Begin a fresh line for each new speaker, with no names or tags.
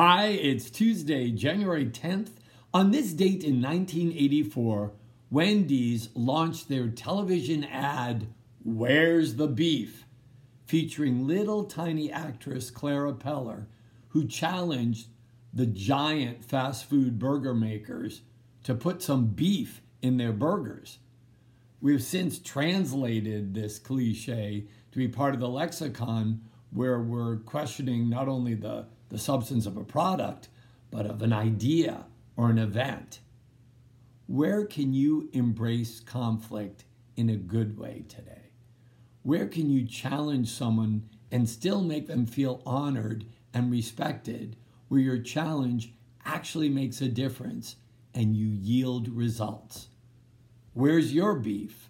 Hi, it's Tuesday, January 10th. On this date in 1984, Wendy's launched their television ad, Where's the Beef? featuring little tiny actress Clara Peller, who challenged the giant fast food burger makers to put some beef in their burgers. We've since translated this cliche to be part of the lexicon where we're questioning not only the, the substance of a product, but of an idea or an event. Where can you embrace conflict in a good way today? Where can you challenge someone and still make them feel honored and respected, where your challenge actually makes a difference and you yield results? Where's your beef?